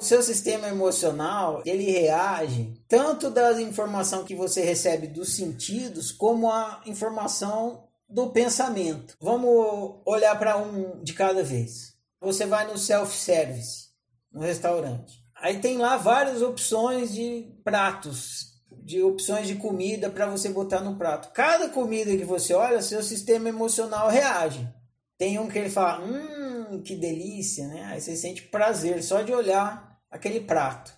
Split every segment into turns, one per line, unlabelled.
Seu sistema emocional, ele reage tanto da informação que você recebe dos sentidos, como a informação do pensamento. Vamos olhar para um de cada vez. Você vai no self-service, no restaurante. Aí tem lá várias opções de pratos, de opções de comida para você botar no prato. Cada comida que você olha, seu sistema emocional reage. Tem um que ele fala, hum, que delícia, né? Aí você sente prazer só de olhar aquele prato.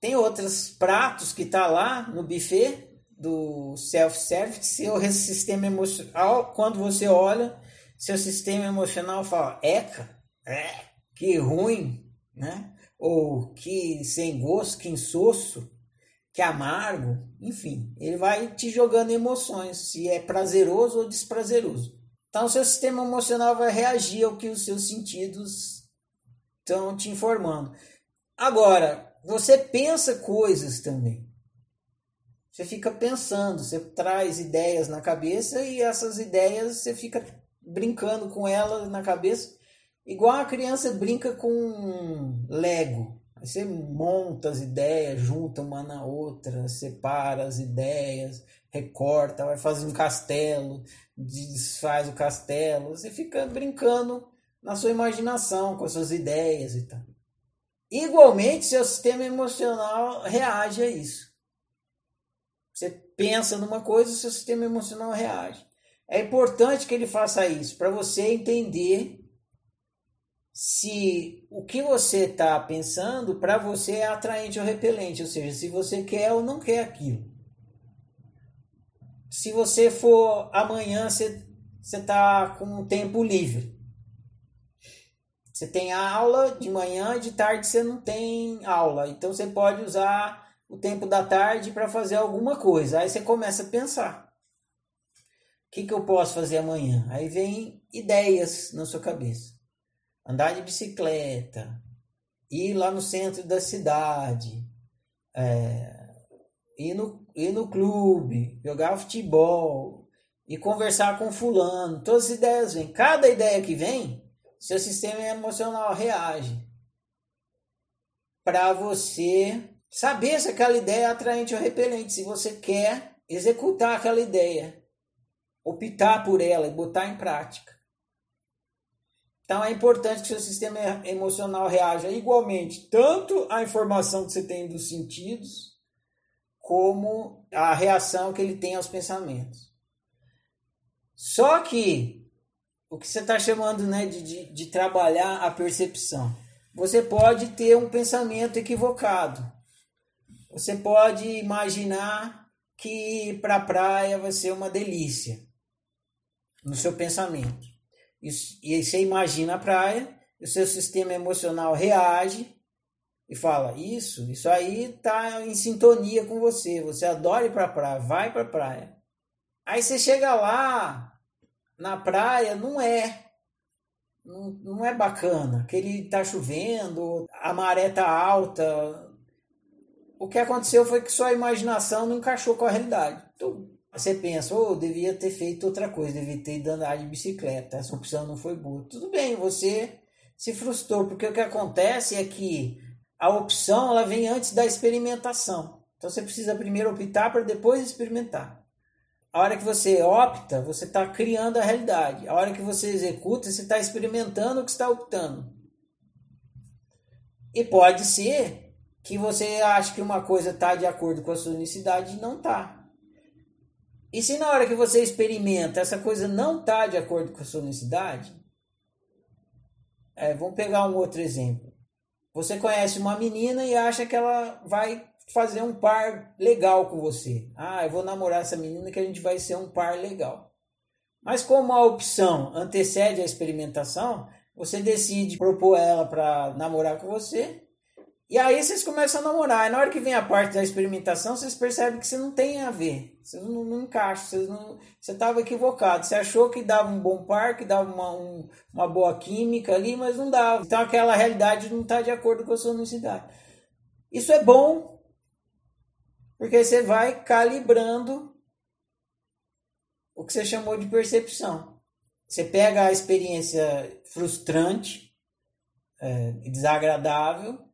Tem outros pratos que tá lá no buffet do self-service, seu sistema emocional, quando você olha, seu sistema emocional fala, eca, é, que ruim, né? Ou que sem gosto, que insosso, que amargo, enfim, ele vai te jogando emoções, se é prazeroso ou desprazeroso. Então, seu sistema emocional vai reagir ao que os seus sentidos estão te informando. Agora, você pensa coisas também. Você fica pensando, você traz ideias na cabeça e essas ideias você fica brincando com elas na cabeça, igual a criança brinca com Lego. Você monta as ideias, junta uma na outra, separa as ideias, recorta, vai fazer um castelo, desfaz o castelo. Você fica brincando na sua imaginação com as suas ideias e tal. Igualmente, seu sistema emocional reage a isso. Você pensa numa coisa, seu sistema emocional reage. É importante que ele faça isso para você entender se o que você está pensando para você é atraente ou repelente, ou seja, se você quer ou não quer aquilo. Se você for amanhã, você está com um tempo livre. Você tem aula de manhã, de tarde você não tem aula. Então você pode usar o tempo da tarde para fazer alguma coisa. Aí você começa a pensar. O que, que eu posso fazer amanhã? Aí vem ideias na sua cabeça. Andar de bicicleta, ir lá no centro da cidade, é, ir, no, ir no clube, jogar futebol, e conversar com fulano. Todas as ideias vêm. Cada ideia que vem, seu sistema emocional reage para você saber se aquela ideia é atraente ou repelente, se você quer executar aquela ideia, optar por ela e botar em prática. Então é importante que seu sistema emocional reaja igualmente tanto à informação que você tem dos sentidos, como à reação que ele tem aos pensamentos. Só que o que você está chamando né, de, de, de trabalhar a percepção. Você pode ter um pensamento equivocado. Você pode imaginar que para a praia vai ser uma delícia no seu pensamento. E você imagina a praia, o seu sistema emocional reage e fala: Isso, isso aí está em sintonia com você. Você adora ir para a praia, vai para a praia. Aí você chega lá, na praia não é. Não, não é bacana. Que ele tá chovendo, a maré tá alta. O que aconteceu foi que sua imaginação não encaixou com a realidade. Então, você pensa, oh, eu devia ter feito outra coisa, devia ter ido andar de bicicleta, essa opção não foi boa. Tudo bem, você se frustrou, porque o que acontece é que a opção ela vem antes da experimentação. Então você precisa primeiro optar para depois experimentar. A hora que você opta, você está criando a realidade. A hora que você executa, você está experimentando o que está optando. E pode ser que você ache que uma coisa está de acordo com a sua unicidade e não está. E se na hora que você experimenta essa coisa não está de acordo com a sua unicidade, é, vamos pegar um outro exemplo. Você conhece uma menina e acha que ela vai fazer um par legal com você. Ah, eu vou namorar essa menina que a gente vai ser um par legal. Mas como a opção antecede a experimentação, você decide propor ela para namorar com você. E aí vocês começam a namorar. E na hora que vem a parte da experimentação, vocês percebem que você não tem a ver. Você não, não encaixa. Você não, estava equivocado. Você achou que dava um bom par, que dava uma, um, uma boa química ali, mas não dava. Então aquela realidade não está de acordo com a sua necessidade. Isso é bom porque você vai calibrando o que você chamou de percepção. Você pega a experiência frustrante é, desagradável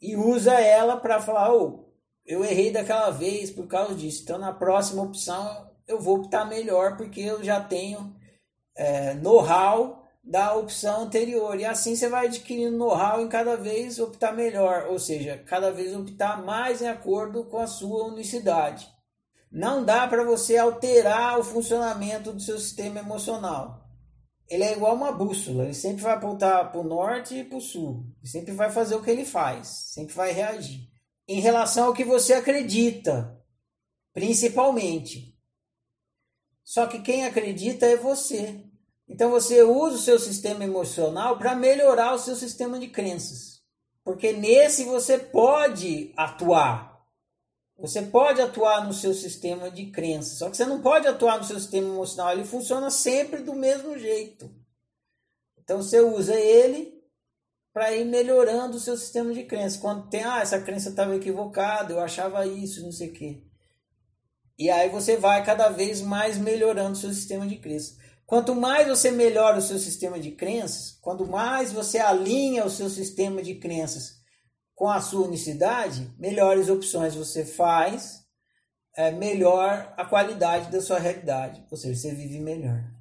e usa ela para falar: oh, eu errei daquela vez por causa disso, então na próxima opção eu vou optar melhor porque eu já tenho é, know-how da opção anterior. E assim você vai adquirindo know-how em cada vez optar melhor, ou seja, cada vez optar mais em acordo com a sua unicidade. Não dá para você alterar o funcionamento do seu sistema emocional. Ele é igual uma bússola, ele sempre vai apontar para o norte e para o sul. Ele sempre vai fazer o que ele faz, sempre vai reagir. Em relação ao que você acredita, principalmente. Só que quem acredita é você. Então você usa o seu sistema emocional para melhorar o seu sistema de crenças. Porque nesse você pode atuar. Você pode atuar no seu sistema de crenças. Só que você não pode atuar no seu sistema emocional. Ele funciona sempre do mesmo jeito. Então você usa ele para ir melhorando o seu sistema de crenças. Quando tem, ah, essa crença estava equivocada, eu achava isso, não sei o quê. E aí você vai cada vez mais melhorando o seu sistema de crenças. Quanto mais você melhora o seu sistema de crenças, quanto mais você alinha o seu sistema de crenças com a sua unicidade, melhores opções você faz, é, melhor a qualidade da sua realidade, ou seja, você vive melhor.